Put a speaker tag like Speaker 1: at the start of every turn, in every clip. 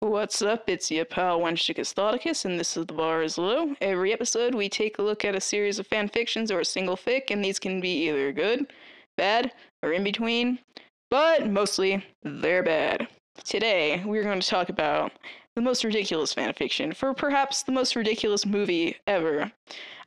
Speaker 1: What's up? It's your pal Wenchicus and this is The Bar is Low. Every episode, we take a look at a series of fan fictions or a single fic, and these can be either good, bad, or in between, but mostly they're bad. Today, we're going to talk about the most ridiculous fanfiction for perhaps the most ridiculous movie ever.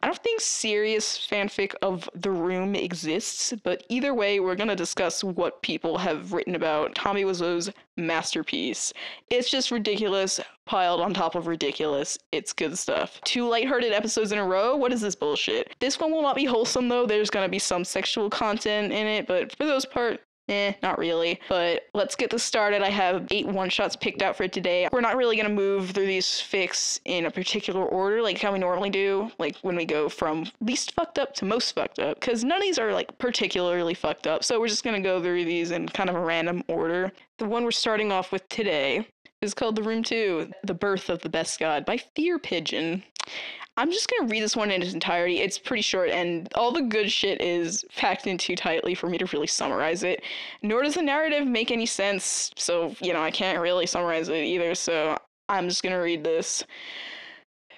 Speaker 1: I don't think serious fanfic of The Room exists, but either way, we're to discuss what people have written about Tommy Wiseau's masterpiece. It's just ridiculous, piled on top of ridiculous. It's good stuff. Two lighthearted episodes in a row? What is this bullshit? This one will not be wholesome though. There's to be some sexual content in it, but for the most part, Eh, not really. But let's get this started. I have eight one shots picked out for today. We're not really gonna move through these fics in a particular order, like how we normally do, like when we go from least fucked up to most fucked up, because none of these are like particularly fucked up. So we're just gonna go through these in kind of a random order. The one we're starting off with today is called The Room 2 The Birth of the Best God by Fear Pigeon. I'm just gonna read this one in its entirety. It's pretty short, and all the good shit is packed in too tightly for me to really summarize it. Nor does the narrative make any sense, so you know I can't really summarize it either. So I'm just gonna read this.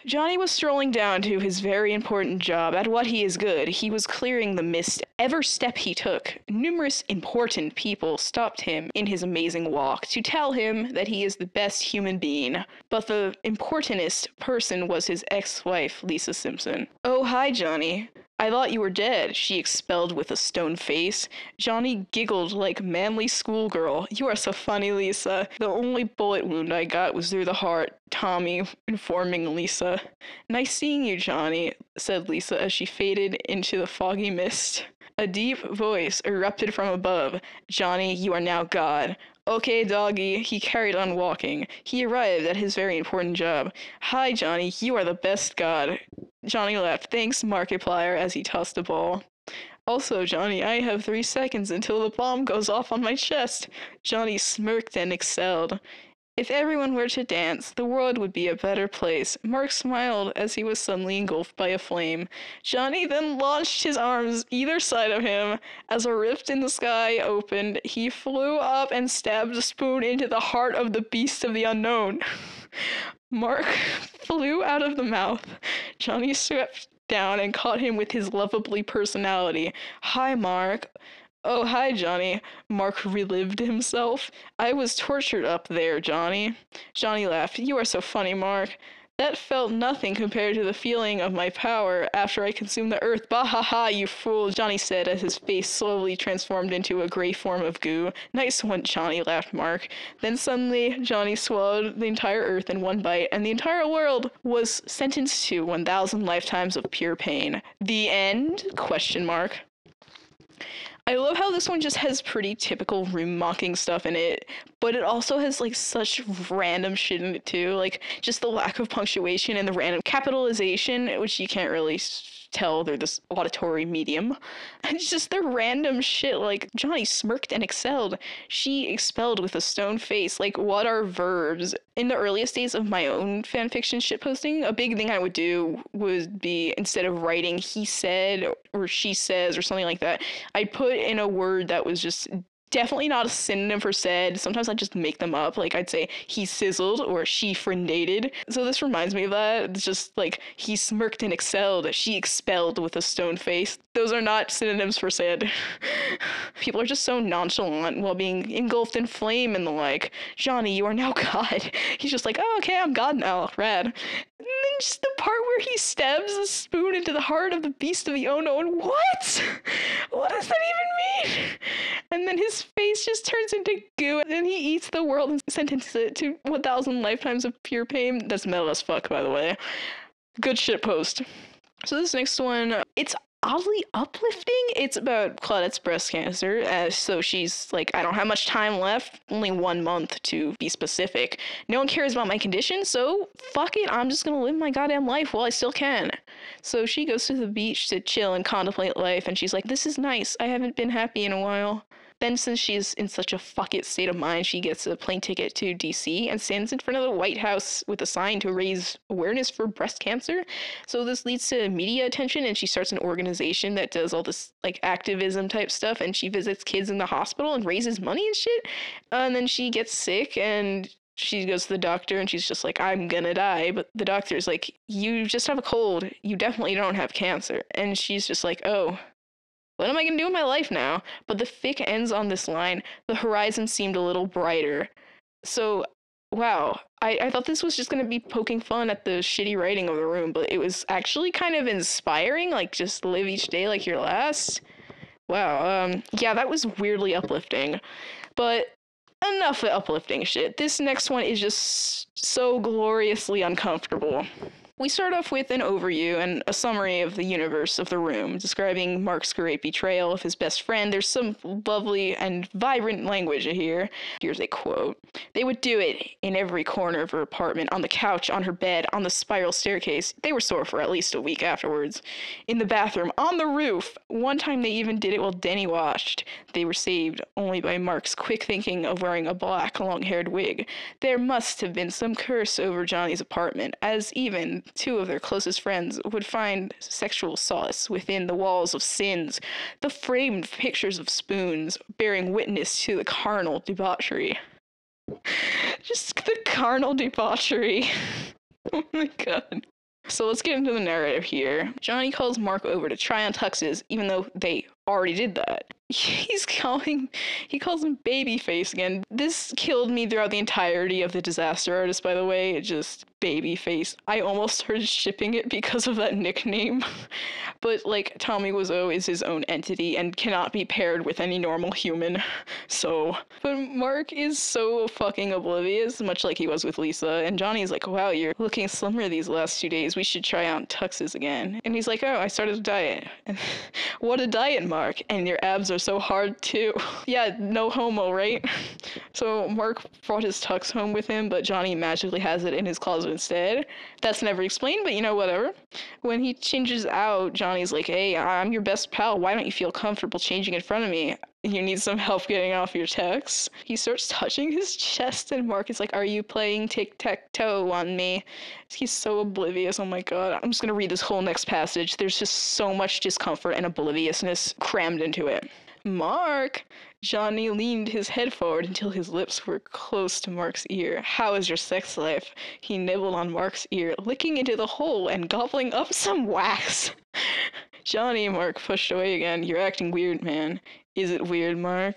Speaker 1: Johnny was strolling down to his very important job at what he is good. He was clearing the mist. Every step he took, numerous important people stopped him in his amazing walk to tell him that he is the best human being. But the importantest person was his ex wife, Lisa Simpson. Oh, hi, Johnny. I thought you were dead, she expelled with a stone face. Johnny giggled like manly schoolgirl. You are so funny, Lisa. The only bullet wound I got was through the heart, Tommy informing Lisa. Nice seeing you, Johnny, said Lisa as she faded into the foggy mist. A deep voice erupted from above. Johnny, you are now God. Okay, doggy. He carried on walking. He arrived at his very important job. Hi, Johnny. You are the best God. Johnny laughed. Thanks, Markiplier, as he tossed a ball. Also, Johnny, I have three seconds until the bomb goes off on my chest. Johnny smirked and excelled. If everyone were to dance, the world would be a better place. Mark smiled as he was suddenly engulfed by a flame. Johnny then launched his arms either side of him. As a rift in the sky opened, he flew up and stabbed a spoon into the heart of the beast of the unknown. Mark flew out of the mouth. Johnny swept down and caught him with his lovably personality. Hi, Mark. Oh, hi, Johnny. Mark relived himself. I was tortured up there, Johnny. Johnny laughed. You are so funny, Mark. That felt nothing compared to the feeling of my power after I consumed the earth. Bah ha ha, you fool, Johnny said as his face slowly transformed into a gray form of goo. Nice one, Johnny, laughed Mark. Then suddenly, Johnny swallowed the entire earth in one bite, and the entire world was sentenced to 1,000 lifetimes of pure pain. The end? Question mark. I love how this one just has pretty typical room mocking stuff in it, but it also has like such random shit in it too. Like just the lack of punctuation and the random capitalization, which you can't really tell they're this auditory medium. And it's just their random shit like Johnny smirked and excelled. She expelled with a stone face. Like, what are verbs? In the earliest days of my own fanfiction shitposting, a big thing I would do would be instead of writing he said or she says or something like that, I'd put in a word that was just definitely not a synonym for said. Sometimes I just make them up. Like I'd say he sizzled or she frendated. So this reminds me of that. It's just like he smirked and excelled. She expelled with a stone face. Those are not synonyms for said. People are just so nonchalant while being engulfed in flame and the like. Johnny, you are now God. He's just like, oh, okay, I'm God now. Rad. And then just the part where he stabs a spoon into the heart of the beast of the unknown. What? What does that even mean? And then his face just turns into goo, and then he eats the world and sentences it to 1,000 lifetimes of pure pain. That's metal as fuck, by the way. Good shit post. So this next one, it's oddly uplifting. It's about Claudette's breast cancer. Uh, so she's like, I don't have much time left, only one month to be specific. No one cares about my condition, so fuck it. I'm just gonna live my goddamn life while I still can. So she goes to the beach to chill and contemplate life, and she's like, This is nice. I haven't been happy in a while. Then, since she's in such a fuck it state of mind, she gets a plane ticket to DC and stands in front of the White House with a sign to raise awareness for breast cancer. So, this leads to media attention, and she starts an organization that does all this like activism type stuff. And she visits kids in the hospital and raises money and shit. Uh, and then she gets sick and she goes to the doctor and she's just like, I'm gonna die. But the doctor's like, You just have a cold. You definitely don't have cancer. And she's just like, Oh, what am I gonna do with my life now? But the fic ends on this line The horizon seemed a little brighter. So, wow, I, I thought this was just gonna be poking fun at the shitty writing of the room, but it was actually kind of inspiring. Like, just live each day like your last. Wow, um, yeah, that was weirdly uplifting. But enough uplifting shit. This next one is just so gloriously uncomfortable. We start off with an overview and a summary of the universe of the room, describing Mark's great betrayal of his best friend. There's some lovely and vibrant language here. Here's a quote They would do it in every corner of her apartment, on the couch, on her bed, on the spiral staircase. They were sore for at least a week afterwards. In the bathroom, on the roof. One time they even did it while Denny watched. They were saved only by Mark's quick thinking of wearing a black, long haired wig. There must have been some curse over Johnny's apartment, as even two of their closest friends would find sexual solace within the walls of sins, the framed pictures of spoons bearing witness to the carnal debauchery. Just the carnal debauchery. oh my god. So let's get into the narrative here. Johnny calls Mark over to try on tuxes, even though they already did that. He's calling, he calls him Babyface again. This killed me throughout the entirety of the Disaster Artist, by the way. It just, Babyface. I almost started shipping it because of that nickname. but, like, Tommy Wiseau is his own entity and cannot be paired with any normal human. So, but Mark is so fucking oblivious, much like he was with Lisa. And Johnny's like, wow, you're looking slimmer these last two days. We should try on tuxes again. And he's like, oh, I started a diet. What a diet, Mark. And your abs are so hard too. yeah, no homo, right? So Mark brought his tux home with him, but Johnny magically has it in his closet instead. That's never explained, but you know, whatever. When he changes out, Johnny's like, hey, I'm your best pal. Why don't you feel comfortable changing in front of me? You need some help getting off your tux. He starts touching his chest, and Mark is like, Are you playing tic tac toe on me? He's so oblivious. Oh my god. I'm just gonna read this whole next passage. There's just so much discomfort and obliviousness crammed into it. Mark! Johnny leaned his head forward until his lips were close to Mark's ear. How is your sex life? He nibbled on Mark's ear, licking into the hole and gobbling up some wax. Johnny, Mark pushed away again. You're acting weird, man. Is it weird, Mark?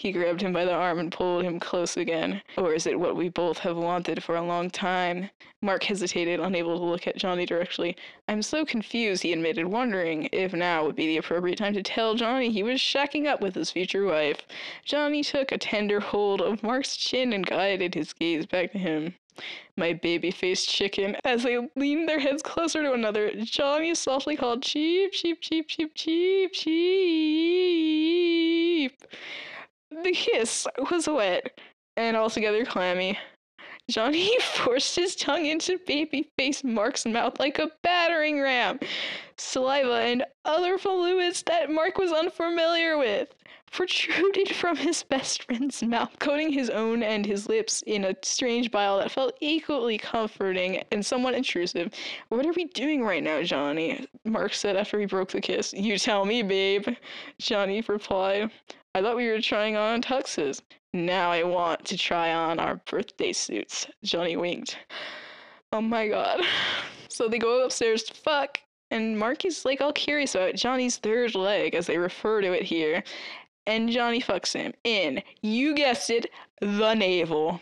Speaker 1: He grabbed him by the arm and pulled him close again. Or is it what we both have wanted for a long time? Mark hesitated, unable to look at Johnny directly. I'm so confused, he admitted, wondering if now would be the appropriate time to tell Johnny he was shacking up with his future wife. Johnny took a tender hold of Mark's chin and guided his gaze back to him. My baby faced chicken. As they leaned their heads closer to another, Johnny softly called, Cheep, cheep, cheep, cheep, cheep, cheep. The kiss was wet and altogether clammy. Johnny forced his tongue into baby-face Mark's mouth like a battering ram. Saliva and other fluids that Mark was unfamiliar with protruded from his best friend's mouth, coating his own and his lips in a strange bile that felt equally comforting and somewhat intrusive. What are we doing right now, Johnny? Mark said after he broke the kiss. You tell me, babe. Johnny replied. I thought we were trying on tuxes. Now I want to try on our birthday suits. Johnny winked. Oh my god. So they go upstairs to fuck, and Mark is like all curious about Johnny's third leg, as they refer to it here. And Johnny fucks him in, you guessed it, the navel.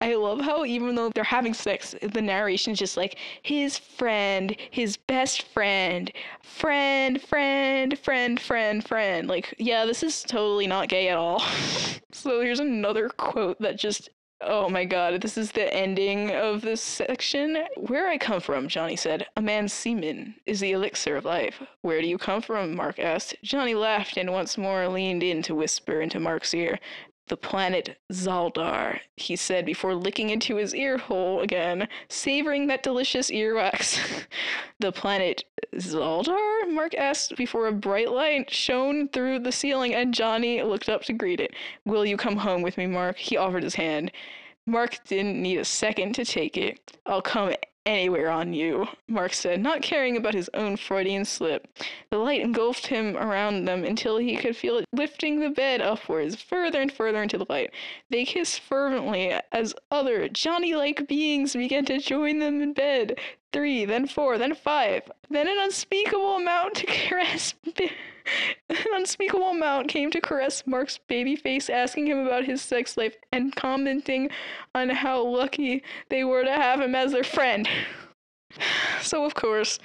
Speaker 1: I love how even though they're having sex, the narration's just like his friend, his best friend, friend, friend, friend, friend, friend. Like, yeah, this is totally not gay at all. so here's another quote that just Oh my god, this is the ending of this section. Where I come from, Johnny said. A man's semen is the elixir of life. Where do you come from? Mark asked. Johnny laughed and once more leaned in to whisper into Mark's ear. The planet Zaldar, he said before licking into his ear hole again, savoring that delicious earwax. the planet Zaldar? Mark asked before a bright light shone through the ceiling and Johnny looked up to greet it. Will you come home with me, Mark? He offered his hand. Mark didn't need a second to take it. I'll come anywhere on you, Mark said, not caring about his own Freudian slip. The light engulfed him around them until he could feel it lifting the bed upwards, further and further into the light. They kissed fervently as other Johnny like beings began to join them in bed. Three, then four, then five, then an unspeakable amount to caress. An unspeakable amount came to caress Mark's baby face, asking him about his sex life and commenting on how lucky they were to have him as their friend. So, of course,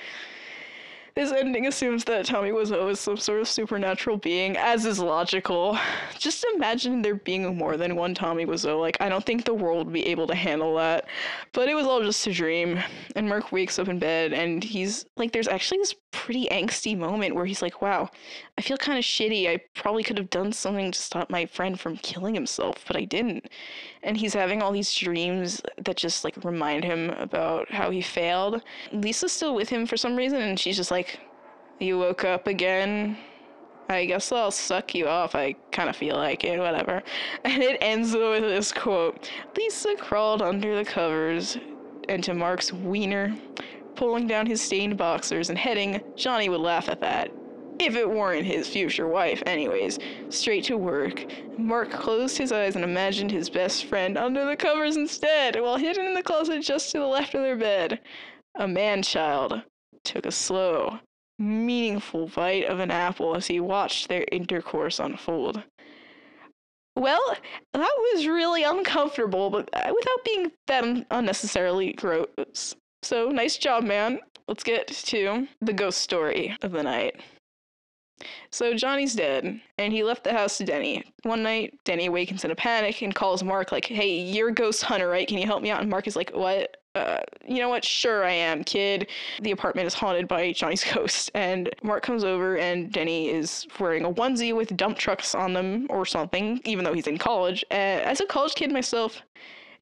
Speaker 1: this ending assumes that Tommy Wiseau is some sort of supernatural being, as is logical. Just imagine there being more than one Tommy Wiseau. Like, I don't think the world would be able to handle that. But it was all just a dream. And Mark wakes up in bed, and he's like, there's actually this pretty angsty moment where he's like, wow, I feel kind of shitty. I probably could have done something to stop my friend from killing himself, but I didn't. And he's having all these dreams that just like remind him about how he failed. Lisa's still with him for some reason, and she's just like, You woke up again. I guess I'll suck you off. I kind of feel like it, whatever. And it ends with this quote Lisa crawled under the covers into Mark's wiener, pulling down his stained boxers and heading, Johnny would laugh at that, if it weren't his future wife, anyways, straight to work. Mark closed his eyes and imagined his best friend under the covers instead, while hidden in the closet just to the left of their bed. A man child took a slow, meaningful bite of an apple as he watched their intercourse unfold. Well, that was really uncomfortable, but uh, without being that unnecessarily gross. So, nice job, man. Let's get to the ghost story of the night. So Johnny's dead, and he left the house to Denny. One night, Denny awakens in a panic and calls Mark, like, hey, you're a ghost hunter, right? Can you help me out? And Mark is like, what? Uh, you know what? Sure, I am, kid. The apartment is haunted by Johnny's ghost. And Mark comes over, and Denny is wearing a onesie with dump trucks on them or something, even though he's in college. Uh, as a college kid myself,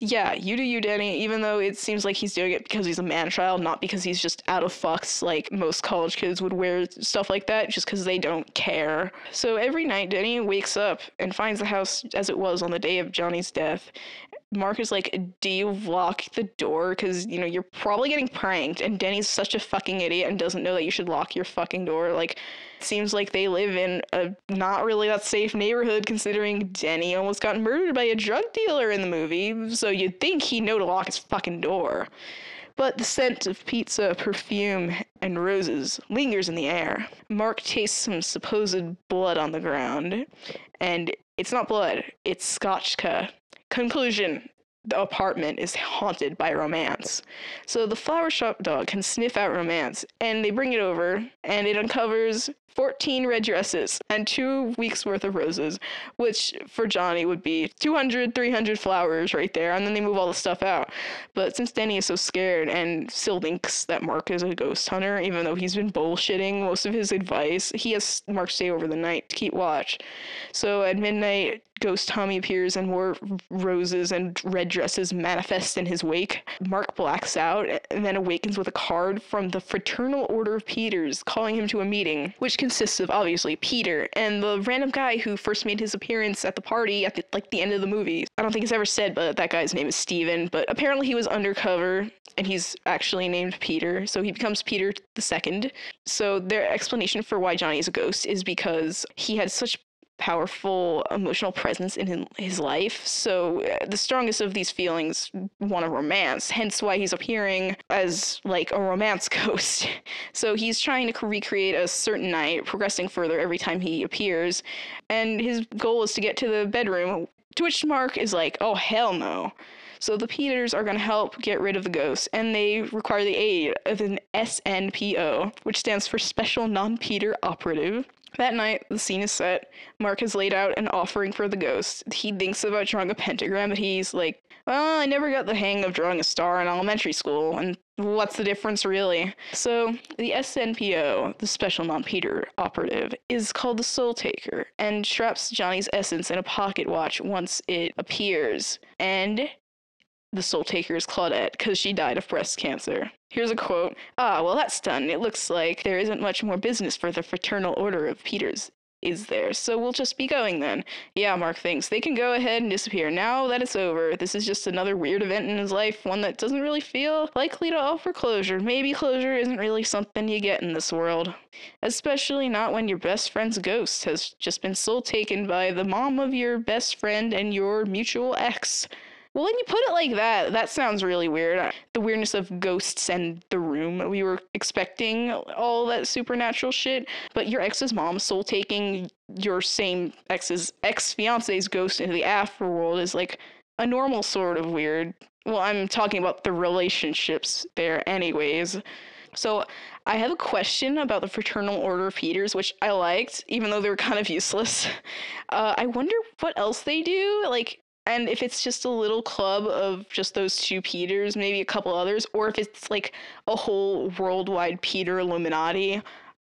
Speaker 1: yeah, you do you, Denny, even though it seems like he's doing it because he's a man child, not because he's just out of fucks like most college kids would wear stuff like that, just because they don't care. So every night, Denny wakes up and finds the house as it was on the day of Johnny's death. Mark is like, Do you lock the door? Because, you know, you're probably getting pranked. And Denny's such a fucking idiot and doesn't know that you should lock your fucking door. Like, seems like they live in a not really that safe neighborhood considering Denny almost got murdered by a drug dealer in the movie. So you'd think he'd know to lock his fucking door. But the scent of pizza, perfume, and roses lingers in the air. Mark tastes some supposed blood on the ground, and it's not blood, it's scotchka. Conclusion the apartment is haunted by romance. So the flower shop dog can sniff out romance, and they bring it over, and it uncovers 14 red dresses and two weeks worth of roses, which for Johnny would be 200, 300 flowers right there, and then they move all the stuff out. But since Danny is so scared and still thinks that Mark is a ghost hunter, even though he's been bullshitting most of his advice, he has Mark stay over the night to keep watch. So at midnight, Ghost Tommy appears and more roses and red dresses manifest in his wake. Mark blacks out and then awakens with a card from the Fraternal Order of Peters calling him to a meeting, which consists of obviously Peter and the random guy who first made his appearance at the party at the, like the end of the movie. I don't think it's ever said, but that guy's name is Steven. But apparently he was undercover and he's actually named Peter, so he becomes Peter the second. So their explanation for why Johnny is a ghost is because he had such powerful emotional presence in his life. So uh, the strongest of these feelings want a romance, hence why he's appearing as like a romance ghost. So he's trying to recreate a certain night, progressing further every time he appears, and his goal is to get to the bedroom. To which Mark is like, "Oh hell no." So the Peters are going to help get rid of the ghosts, and they require the aid of an SNPO, which stands for Special Non Peter Operative. That night, the scene is set. Mark has laid out an offering for the ghost. He thinks about drawing a pentagram, but he's like, well, I never got the hang of drawing a star in elementary school, and what's the difference really? So, the SNPO, the Special Non Peter Operative, is called the Soul Taker and traps Johnny's essence in a pocket watch once it appears. And the Soul Taker is Claudette because she died of breast cancer. Here's a quote Ah, well, that's done. It looks like there isn't much more business for the Fraternal Order of Peters is there. So we'll just be going then. Yeah, Mark thinks they can go ahead and disappear now that it's over. This is just another weird event in his life, one that doesn't really feel likely to offer closure. Maybe closure isn't really something you get in this world. Especially not when your best friend's ghost has just been soul taken by the mom of your best friend and your mutual ex. Well, when you put it like that, that sounds really weird. The weirdness of ghosts and the room. We were expecting all that supernatural shit, but your ex's mom soul taking your same ex's ex fiance's ghost into the afterworld is like a normal sort of weird. Well, I'm talking about the relationships there, anyways. So, I have a question about the Fraternal Order of Peters, which I liked, even though they were kind of useless. Uh, I wonder what else they do. Like, and if it's just a little club of just those two Peters, maybe a couple others, or if it's like a whole worldwide Peter Illuminati,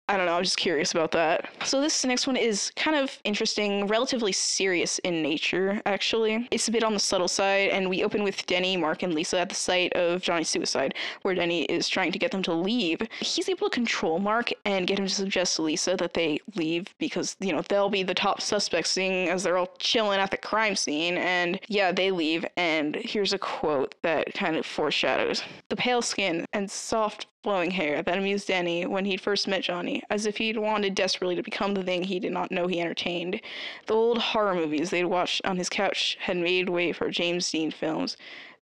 Speaker 1: I don't know, I'm just curious about that. So this next one is kind of interesting, relatively serious in nature, actually. It's a bit on the subtle side, and we open with Denny, Mark, and Lisa at the site of Johnny's suicide, where Denny is trying to get them to leave. He's able to control Mark and get him to suggest to Lisa that they leave because, you know, they'll be the top suspects seeing as they're all chilling at the crime scene. And yeah, they leave, and here's a quote that kind of foreshadows the pale skin and soft flowing hair that amused Denny when he'd first met Johnny, as if he'd wanted desperately to become the thing he did not know he entertained. The old horror movies they'd watched on his couch had made way for James Dean films.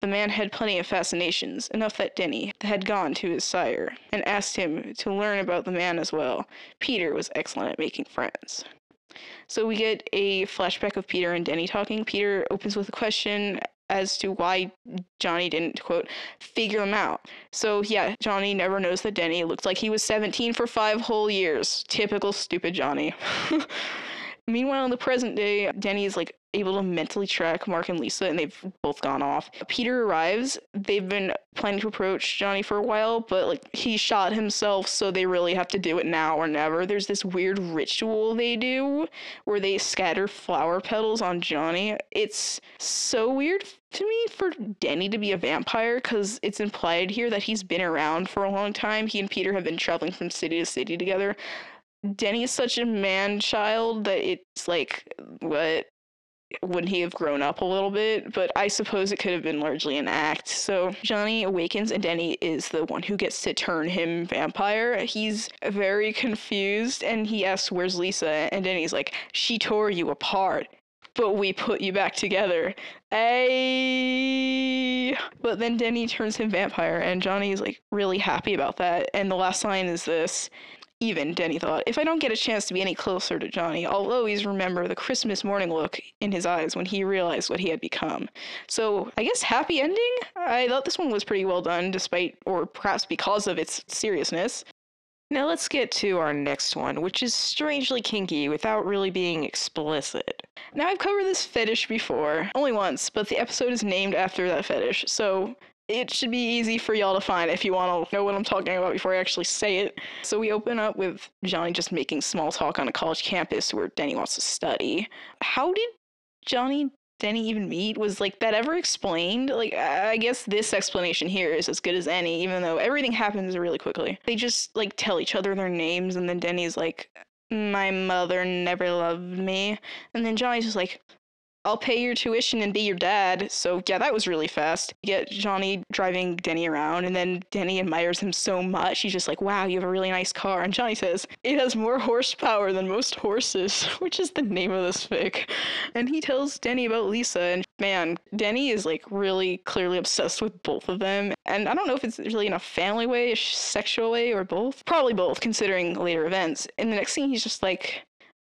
Speaker 1: The man had plenty of fascinations, enough that Denny had gone to his sire and asked him to learn about the man as well. Peter was excellent at making friends. So we get a flashback of Peter and Denny talking. Peter opens with a question as to why Johnny didn't, quote, figure them out. So, yeah, Johnny never knows that Denny looked like he was 17 for five whole years. Typical stupid Johnny. Meanwhile, in the present day, Denny is like able to mentally track Mark and Lisa, and they've both gone off. Peter arrives. They've been planning to approach Johnny for a while, but like he shot himself, so they really have to do it now or never. There's this weird ritual they do where they scatter flower petals on Johnny. It's so weird to me for Denny to be a vampire because it's implied here that he's been around for a long time. He and Peter have been traveling from city to city together. Denny's such a man child that it's like, what? Wouldn't he have grown up a little bit? But I suppose it could have been largely an act. So Johnny awakens, and Denny is the one who gets to turn him vampire. He's very confused, and he asks, Where's Lisa? And Denny's like, She tore you apart but we put you back together. Ay. But then Denny turns him vampire, and Johnny's like really happy about that. And the last line is this even, Denny thought. If I don't get a chance to be any closer to Johnny, I'll always remember the Christmas morning look in his eyes when he realized what he had become. So, I guess happy ending? I thought this one was pretty well done, despite, or perhaps because of its seriousness. Now let's get to our next one, which is strangely kinky without really being explicit. Now I've covered this fetish before, only once, but the episode is named after that fetish, so it should be easy for y'all to find if you want to know what I'm talking about before I actually say it. So we open up with Johnny just making small talk on a college campus where Denny wants to study. How did Johnny Denny even meet? Was like that ever explained? Like I guess this explanation here is as good as any, even though everything happens really quickly. They just like tell each other their names and then Denny's like my mother never loved me. And then Johnny's just like, I'll pay your tuition and be your dad. So yeah, that was really fast. You get Johnny driving Denny around, and then Denny admires him so much. He's just like, wow, you have a really nice car. And Johnny says, it has more horsepower than most horses, which is the name of this fic. And he tells Denny about Lisa, and man, Denny is like really clearly obsessed with both of them. And I don't know if it's really in a family way, a sexual way, or both. Probably both, considering later events. In the next scene, he's just like,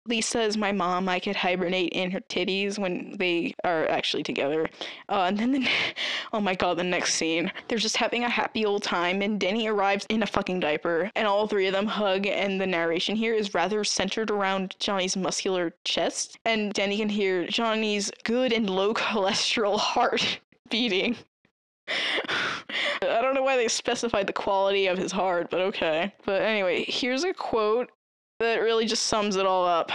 Speaker 1: Lisa is my mom. I could hibernate in her titties when they are actually together. Uh, and then, the, oh my god, the next scene. They're just having a happy old time, and Denny arrives in a fucking diaper, and all three of them hug, and the narration here is rather centered around Johnny's muscular chest. And Denny can hear Johnny's good and low cholesterol heart beating. I don't know why they specified the quality of his heart, but okay. But anyway, here's a quote that really just sums it all up.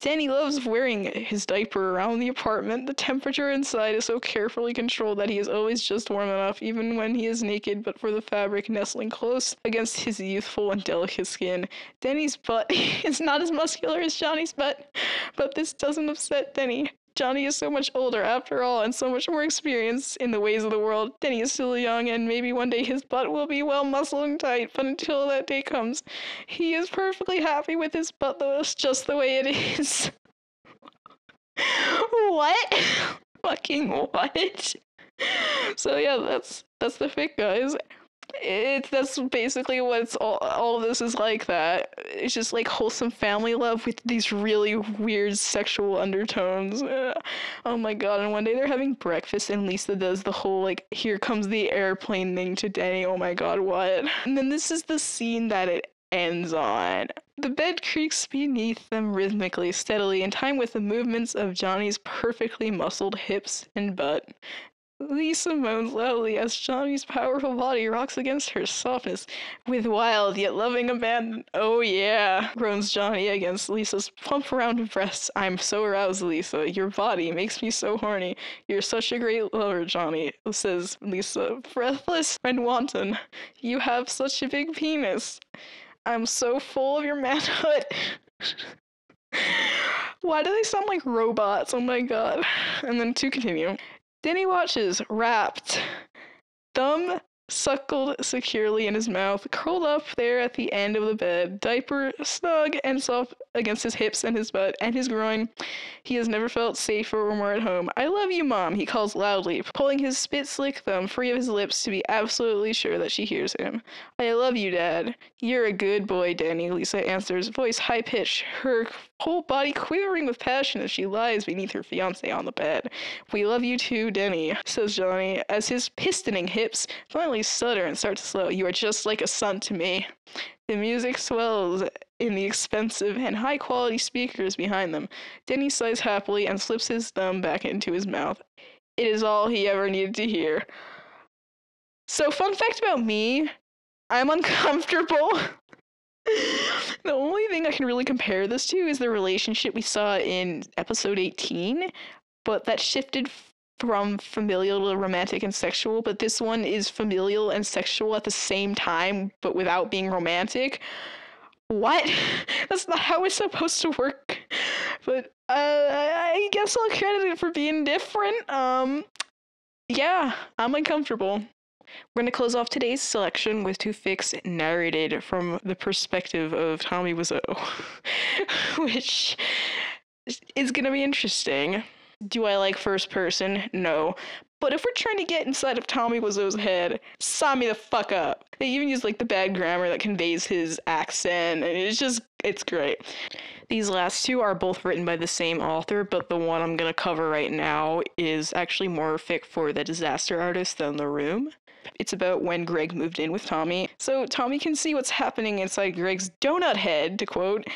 Speaker 1: Danny loves wearing his diaper around the apartment. The temperature inside is so carefully controlled that he is always just warm enough, even when he is naked, but for the fabric nestling close against his youthful and delicate skin. Denny's butt is not as muscular as Johnny's butt, but this doesn't upset Denny. Johnny is so much older after all and so much more experienced in the ways of the world. Denny is still young and maybe one day his butt will be well muscled and tight, but until that day comes, he is perfectly happy with his butt though it's just the way it is. what? Fucking what? So yeah, that's that's the fic guys it's that's basically what's all all of this is like that. It's just like wholesome family love with these really weird sexual undertones. Oh my god and one day they're having breakfast and lisa does the whole like here comes the airplane thing to danny oh my god what? And then this is the scene that it ends on. The bed creaks beneath them rhythmically, steadily, in time with the movements of Johnny's perfectly muscled hips and butt. Lisa moans loudly as Johnny's powerful body rocks against her softness with wild yet loving abandon. Oh yeah, groans Johnny against Lisa's plump round breasts. I'm so aroused, Lisa. Your body makes me so horny. You're such a great lover, Johnny, says Lisa, breathless and wanton. You have such a big penis. I'm so full of your manhood. Why do they sound like robots? Oh my god. And then to continue. Denny watches, wrapped, thumb suckled securely in his mouth, curled up there at the end of the bed, diaper snug and soft against his hips and his butt and his groin. He has never felt safer or more at home. I love you, Mom, he calls loudly, pulling his spit slick thumb free of his lips to be absolutely sure that she hears him. I love you, Dad. You're a good boy, Danny, Lisa answers, voice high pitched, her whole body quivering with passion as she lies beneath her fiance on the bed. We love you too, Denny, says Johnny, as his pistoning hips finally stutter and start to slow. You are just like a son to me. The music swells in the expensive and high quality speakers behind them. Denny sighs happily and slips his thumb back into his mouth. It is all he ever needed to hear. So, fun fact about me I'm uncomfortable. the only thing I can really compare this to is the relationship we saw in episode 18, but that shifted from familial to romantic and sexual, but this one is familial and sexual at the same time, but without being romantic. What? That's not how it's supposed to work. But uh, I guess I'll credit it for being different. Um, yeah, I'm uncomfortable. We're going to close off today's selection with two fics narrated from the perspective of Tommy Wiseau, which is going to be interesting. Do I like first person? No. But if we're trying to get inside of Tommy Wiseau's head, sign me the fuck up. They even use like the bad grammar that conveys his accent, and it's just, it's great. These last two are both written by the same author, but the one I'm gonna cover right now is actually more fic for the disaster artist than The Room. It's about when Greg moved in with Tommy. So Tommy can see what's happening inside Greg's donut head, to quote.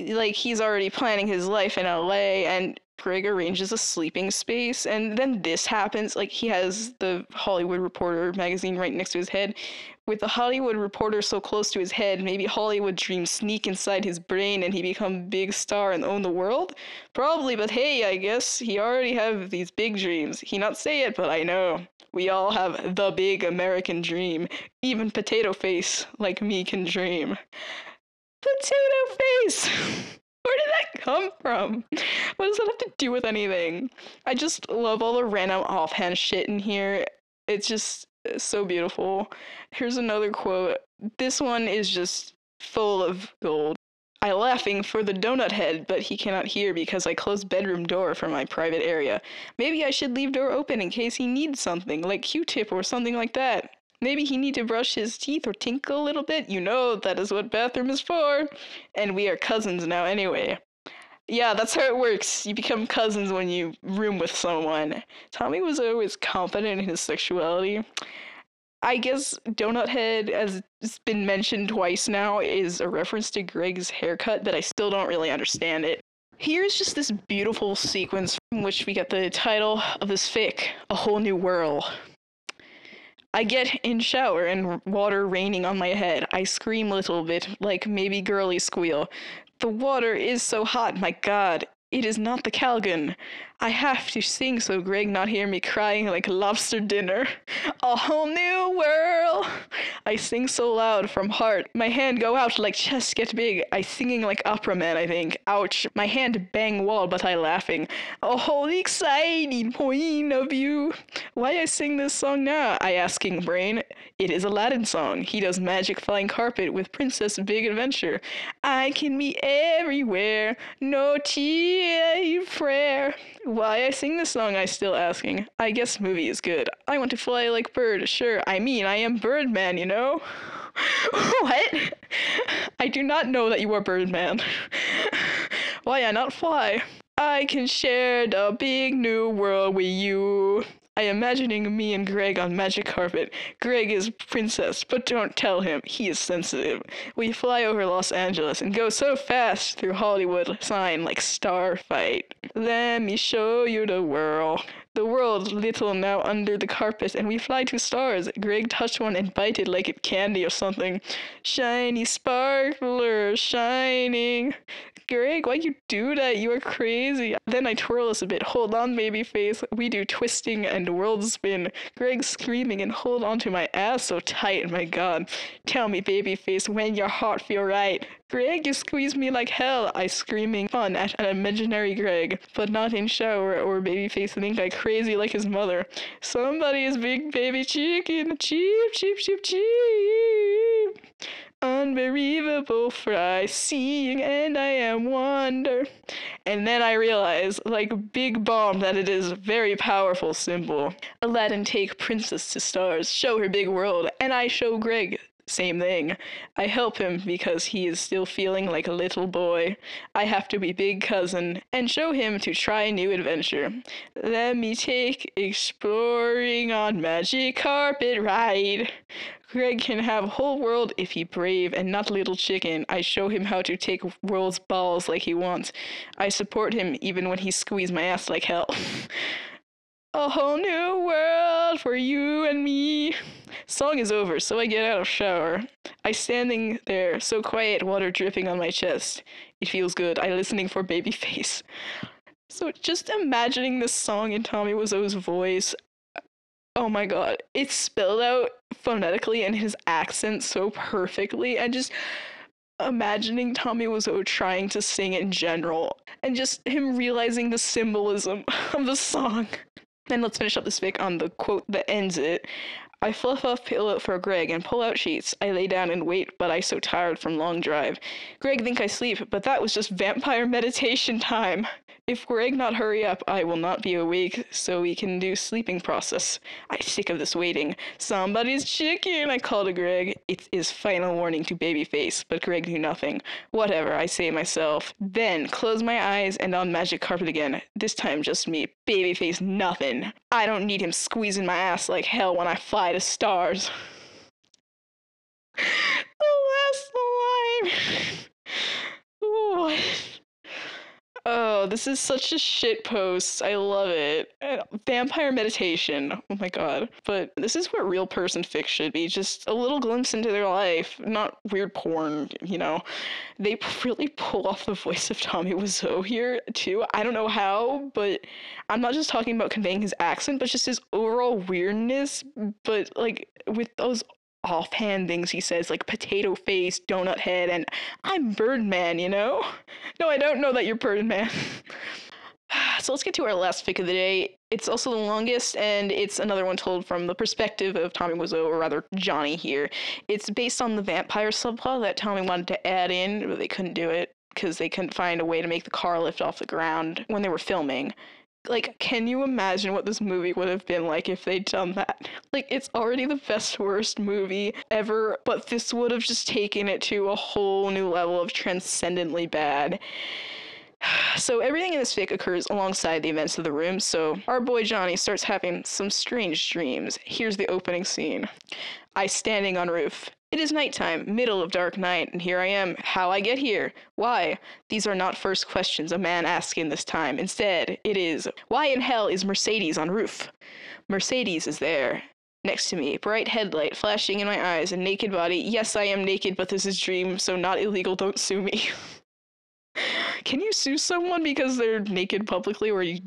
Speaker 1: Like he's already planning his life in LA and Greg arranges a sleeping space and then this happens. Like he has the Hollywood Reporter magazine right next to his head. With the Hollywood Reporter so close to his head maybe Hollywood dreams sneak inside his brain and he become big star and own the world? Probably but hey I guess he already have these big dreams. He not say it but I know we all have the big American dream. Even Potato Face, like me, can dream. Potato Face! Where did that come from? What does that have to do with anything? I just love all the random offhand shit in here. It's just so beautiful. Here's another quote. This one is just full of gold. I laughing for the donut head, but he cannot hear because I closed bedroom door for my private area. Maybe I should leave door open in case he needs something, like Q-tip or something like that. Maybe he need to brush his teeth or tinkle a little bit. You know that is what bathroom is for. And we are cousins now anyway. Yeah, that's how it works. You become cousins when you room with someone. Tommy was always confident in his sexuality. I guess Donut Head, as it's been mentioned twice now, is a reference to Greg's haircut, but I still don't really understand it. Here's just this beautiful sequence from which we get the title of this fic, A Whole New World. I get in shower and water raining on my head. I scream a little bit, like maybe girly squeal. The water is so hot, my god. It is not the Calgon. I have to sing so Greg not hear me crying like lobster dinner. A whole new world. I sing so loud from heart. My hand go out like chest get big. I singing like opera man, I think. Ouch. My hand bang wall, but I laughing. A whole exciting point of view. Why I sing this song now? I asking brain. It is Aladdin song. He does magic flying carpet with Princess Big Adventure. I can be everywhere. No tea prayer. Why I sing this song, I still asking. I guess movie is good. I want to fly like bird, sure. I mean, I am Birdman, you know? what? I do not know that you are Birdman. Why I not fly? I can share the big new world with you. I imagining me and Greg on magic carpet. Greg is princess, but don't tell him. He is sensitive. We fly over Los Angeles and go so fast through Hollywood sign like Starfight. Let me show you the world. The world little now under the carpet, and we fly to stars. Greg touched one and bite it like it candy or something. Shiny sparkler, shining. Greg, why you do that? You are crazy. Then I twirl us a bit. Hold on, baby face. We do twisting and world spin. Greg screaming and hold on to my ass so tight. My god. Tell me, baby face, when your heart feel right. Greg, you squeeze me like hell. I screaming fun at an imaginary Greg, but not in shower or babyface think I crazy like his mother. Somebody is big baby chicken. Cheep, cheep, cheep, cheep. Unbelievable fry, seeing and I am wonder. And then I realize, like big bomb, that it is very powerful symbol. Aladdin take princess to stars, show her big world, and I show Greg same thing. I help him because he is still feeling like a little boy. I have to be big cousin and show him to try new adventure. Let me take exploring on magic carpet ride. Greg can have whole world if he brave and not little chicken. I show him how to take world's balls like he wants. I support him even when he squeeze my ass like hell. A whole new world for you and me. Song is over, so I get out of shower. I standing there, so quiet, water dripping on my chest. It feels good. I listening for baby face. So just imagining this song in Tommy Wiseau's voice, oh my god, it's spelled out phonetically in his accent so perfectly, and just imagining Tommy Wiseau trying to sing in general, and just him realizing the symbolism of the song. Then let's finish up this fic on the quote that ends it. I fluff off pillow for Greg and pull out sheets. I lay down and wait, but I so tired from long drive. Greg think I sleep, but that was just vampire meditation time. If Greg not hurry up, I will not be awake, so we can do sleeping process. I sick of this waiting. Somebody's chicken, I call to Greg. It is final warning to Babyface, but Greg knew nothing. Whatever, I say myself. Then close my eyes and on magic carpet again. This time just me. Babyface nothing. I don't need him squeezing my ass like hell when I fly to stars. the last line. what? Oh, this is such a shit post. I love it. Vampire meditation. Oh my god. But this is what real person fic should be. Just a little glimpse into their life. Not weird porn, you know. They really pull off the voice of Tommy Wiseau here, too. I don't know how, but I'm not just talking about conveying his accent, but just his overall weirdness. But, like, with those offhand things he says, like potato face, donut head, and I'm Birdman, you know? No, I don't know that you're Birdman. so let's get to our last fic of the day. It's also the longest, and it's another one told from the perspective of Tommy Wiseau, or rather Johnny here. It's based on the vampire subplot that Tommy wanted to add in, but they couldn't do it because they couldn't find a way to make the car lift off the ground when they were filming like can you imagine what this movie would have been like if they'd done that? Like it's already the best worst movie ever but this would have just taken it to a whole new level of transcendently bad. So everything in this fic occurs alongside the events of the room so our boy johnny starts having some strange dreams. Here's the opening scene. I standing on roof it is nighttime, middle of dark night, and here I am. How I get here? Why? These are not first questions a man asks in this time. Instead, it is, why in hell is Mercedes on roof? Mercedes is there. Next to me, bright headlight flashing in my eyes, a naked body. Yes, I am naked, but this is dream, so not illegal, don't sue me. can you sue someone because they're naked publicly, or you?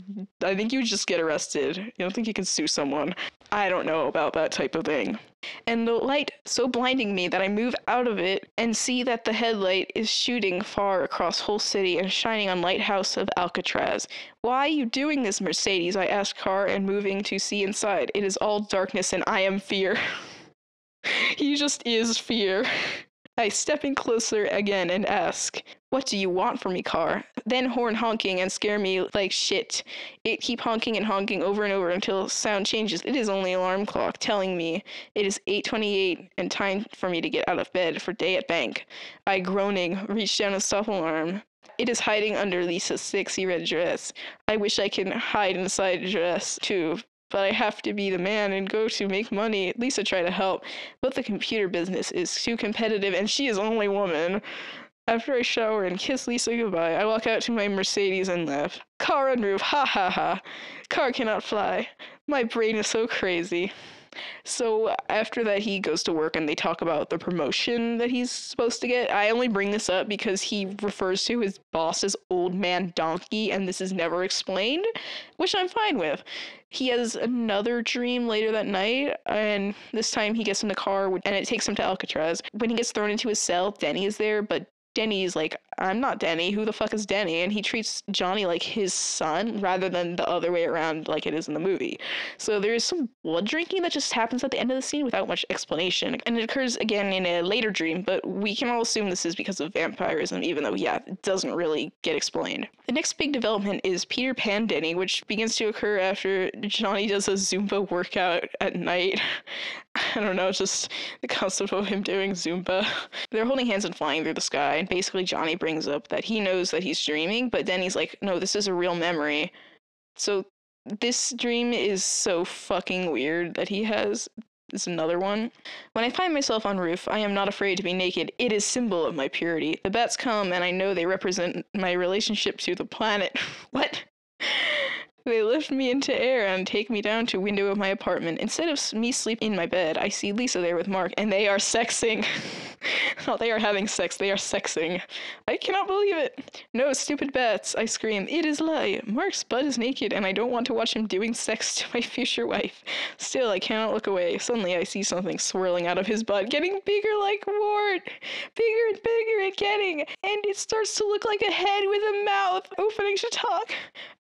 Speaker 1: I think you just get arrested. You don't think you can sue someone. I don't know about that type of thing. And the light so blinding me that I move out of it and see that the headlight is shooting far across whole city and shining on lighthouse of Alcatraz. Why are you doing this, Mercedes? I ask Car and moving to see inside. It is all darkness and I am fear. he just is fear. I step in closer again and ask, What do you want from me, car? Then horn honking and scare me like shit. It keep honking and honking over and over until sound changes. It is only alarm clock telling me it is 8:28 and time for me to get out of bed for day at bank. I groaning reach down and stop alarm. It is hiding under Lisa's sexy red dress. I wish I could hide inside a dress too, but I have to be the man and go to make money. Lisa try to help, but the computer business is too competitive and she is only woman. After I shower and kiss Lisa goodbye, I walk out to my Mercedes and laugh. Car on roof, ha ha ha. Car cannot fly. My brain is so crazy. So after that, he goes to work and they talk about the promotion that he's supposed to get. I only bring this up because he refers to his boss as old man donkey, and this is never explained, which I'm fine with. He has another dream later that night, and this time he gets in the car and it takes him to Alcatraz. When he gets thrown into his cell, Denny is there, but Denny's like, I'm not Denny. Who the fuck is Denny? And he treats Johnny like his son rather than the other way around, like it is in the movie. So there's some blood drinking that just happens at the end of the scene without much explanation. And it occurs again in a later dream, but we can all assume this is because of vampirism, even though, yeah, it doesn't really get explained. The next big development is Peter Pan Denny, which begins to occur after Johnny does a Zumba workout at night. I don't know, just the concept of him doing Zumba. They're holding hands and flying through the sky, and basically Johnny brings up that he knows that he's dreaming, but then he's like, no, this is a real memory. So this dream is so fucking weird that he has. This another one. When I find myself on roof, I am not afraid to be naked. It is symbol of my purity. The bats come, and I know they represent my relationship to the planet. what? They lift me into air and take me down to window of my apartment. Instead of me sleeping in my bed, I see Lisa there with Mark, and they are sexing. Not they are having sex, they are sexing. I cannot believe it. No, stupid bats, I scream. It is lie. Mark's butt is naked, and I don't want to watch him doing sex to my future wife. Still, I cannot look away. Suddenly, I see something swirling out of his butt, getting bigger like Wart. Bigger and bigger and getting, and it starts to look like a head with a mouth opening to talk.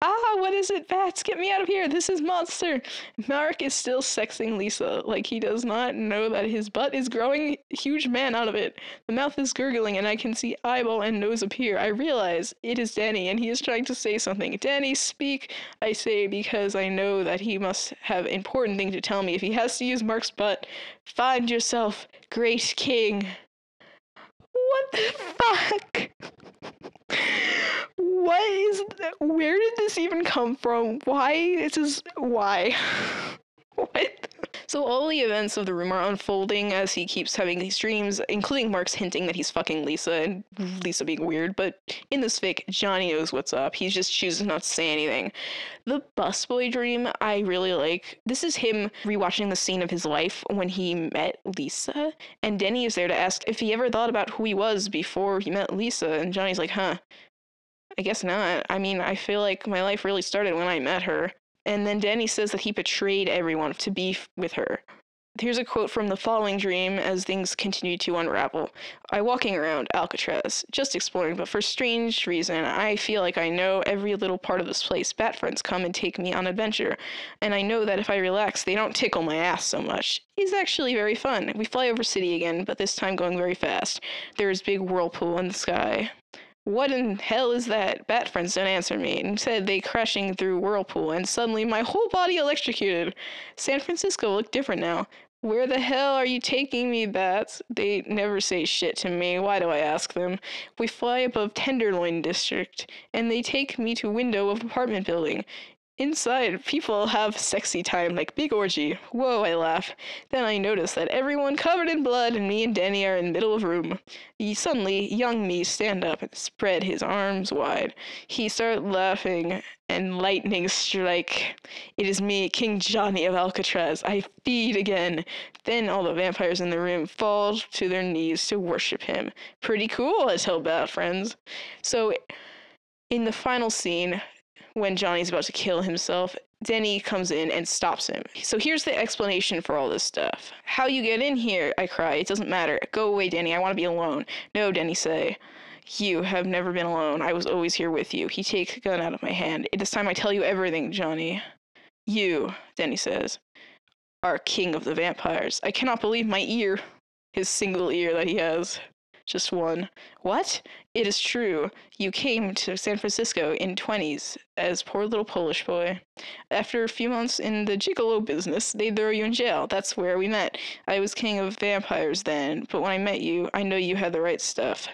Speaker 1: Ah, what is it? Bats, get me out of here. This is monster. Mark is still sexing Lisa. Like he does not know that his butt is growing huge man out of it. The mouth is gurgling and I can see eyeball and nose appear. I realize it is Danny and he is trying to say something. Danny, speak, I say because I know that he must have important thing to tell me if he has to use Mark's butt. Find yourself, great king. What the fuck? what is that? where did this even come from why this is this why what so all the events of the room are unfolding as he keeps having these dreams including mark's hinting that he's fucking lisa and lisa being weird but in this fic johnny knows what's up he just chooses not to say anything the busboy dream i really like this is him rewatching the scene of his life when he met lisa and denny is there to ask if he ever thought about who he was before he met lisa and johnny's like huh I guess not. I mean, I feel like my life really started when I met her. And then Danny says that he betrayed everyone to be with her. Here's a quote from the following dream as things continue to unravel. I walking around Alcatraz, just exploring, but for strange reason, I feel like I know every little part of this place. Bat friends come and take me on adventure, and I know that if I relax, they don't tickle my ass so much. It's actually very fun. We fly over city again, but this time going very fast. There is big whirlpool in the sky. What in hell is that? Bat friends don't answer me. Instead, they crashing through whirlpool, and suddenly my whole body electrocuted. San Francisco looked different now. Where the hell are you taking me, bats? They never say shit to me. Why do I ask them? We fly above Tenderloin District, and they take me to window of apartment building. Inside, people have sexy time like big orgy. Whoa, I laugh. Then I notice that everyone covered in blood and me and Danny are in middle of room. He, suddenly, young me stand up and spread his arms wide. He start laughing and lightning strike. It is me, King Johnny of Alcatraz. I feed again. Then all the vampires in the room fall to their knees to worship him. Pretty cool, I tell bad friends. So In the final scene, when Johnny's about to kill himself, Denny comes in and stops him. So here's the explanation for all this stuff. How you get in here? I cry. It doesn't matter. Go away, Denny. I want to be alone. No, Denny say. You have never been alone. I was always here with you. He takes a gun out of my hand. It is time I tell you everything, Johnny. You, Denny says, are king of the vampires. I cannot believe my ear. His single ear that he has. Just one. What? It is true. You came to San Francisco in 20s as poor little Polish boy. After a few months in the gigolo business, they throw you in jail. That's where we met. I was king of vampires then, but when I met you, I know you had the right stuff.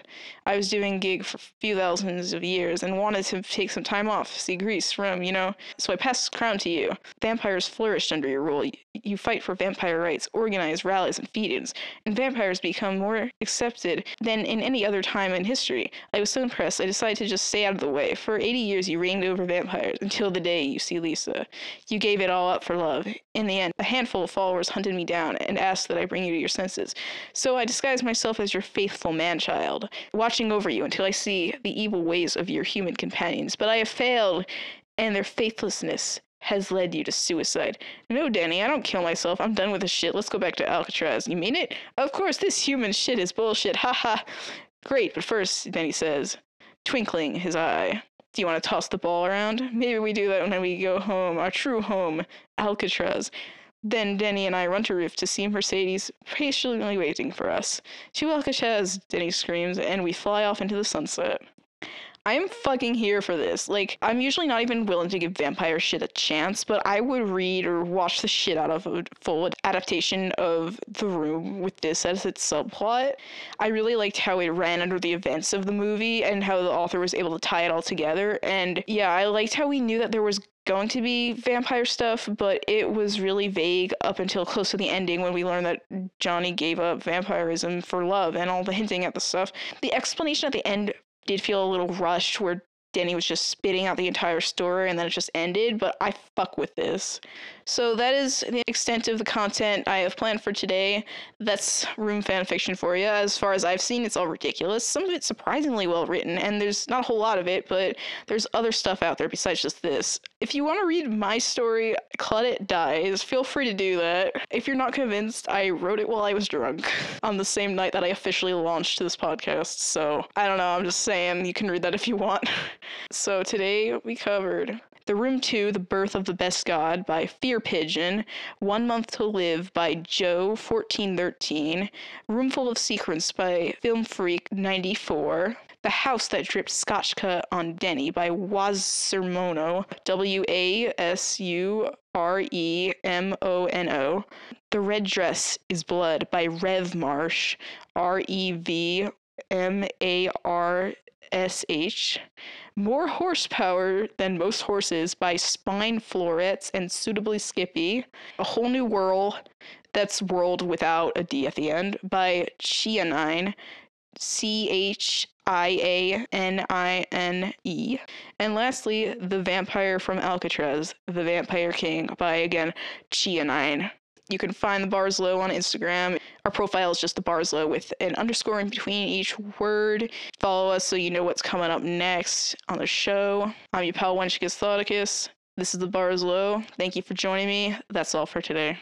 Speaker 1: I was doing gig for a few thousands of years and wanted to take some time off, see Greece, Rome, you know. So I passed the crown to you. Vampires flourished under your rule. You fight for vampire rights, organize rallies and feed-ins, and vampires become more accepted than in any other time in history. I was so impressed, I decided to just stay out of the way. For 80 years, you reigned over vampires until the day you see Lisa. You gave it all up for love. In the end, a handful of followers hunted me down and asked that I bring you to your senses. So I disguised myself as your faithful man child, watching over you until I see the evil ways of your human companions. But I have failed, and their faithlessness has led you to suicide. No, Danny, I don't kill myself. I'm done with this shit. Let's go back to Alcatraz. You mean it? Of course, this human shit is bullshit. Ha ha. Great, but first, Danny says, twinkling his eye. Do you want to toss the ball around? Maybe we do that when we go home, our true home, Alcatraz. Then Denny and I run to roof to see Mercedes patiently waiting for us. To Alcatraz, Denny screams, and we fly off into the sunset. I'm fucking here for this. Like, I'm usually not even willing to give vampire shit a chance, but I would read or watch the shit out of a full adaptation of The Room with this as its subplot. I really liked how it ran under the events of the movie and how the author was able to tie it all together. And yeah, I liked how we knew that there was going to be vampire stuff, but it was really vague up until close to the ending when we learned that Johnny gave up vampirism for love and all the hinting at the stuff. The explanation at the end did feel a little rushed where Danny was just spitting out the entire story and then it just ended, but I fuck with this. So that is the extent of the content I have planned for today. That's room fan fiction for you. As far as I've seen, it's all ridiculous. Some of it's surprisingly well written, and there's not a whole lot of it, but there's other stuff out there besides just this. If you want to read my story, Claudette Dies, feel free to do that. If you're not convinced, I wrote it while I was drunk on the same night that I officially launched this podcast. So I don't know, I'm just saying you can read that if you want. So today we covered the Room 2, The Birth of the Best God by Fear Pigeon, One Month to Live by Joe 1413, Roomful of Secrets by Film Freak 94, The House That Dripped Scotchka on Denny by Wasuremono, W A S U R E M O N O. The Red Dress is Blood by Rev Marsh, R E V M A R SH, more horsepower than most horses by Spine Florets and Suitably Skippy, A Whole New World, that's World without a D at the end, by Chianine, C H I A N I N E. And lastly, The Vampire from Alcatraz, The Vampire King by again Chianine. You can find the Barslow on Instagram. Our profile is just the Barslow with an underscore in between each word. Follow us so you know what's coming up next on the show. I'm your pal Wenchicus Thoticus. This is the Barslow. Thank you for joining me. That's all for today.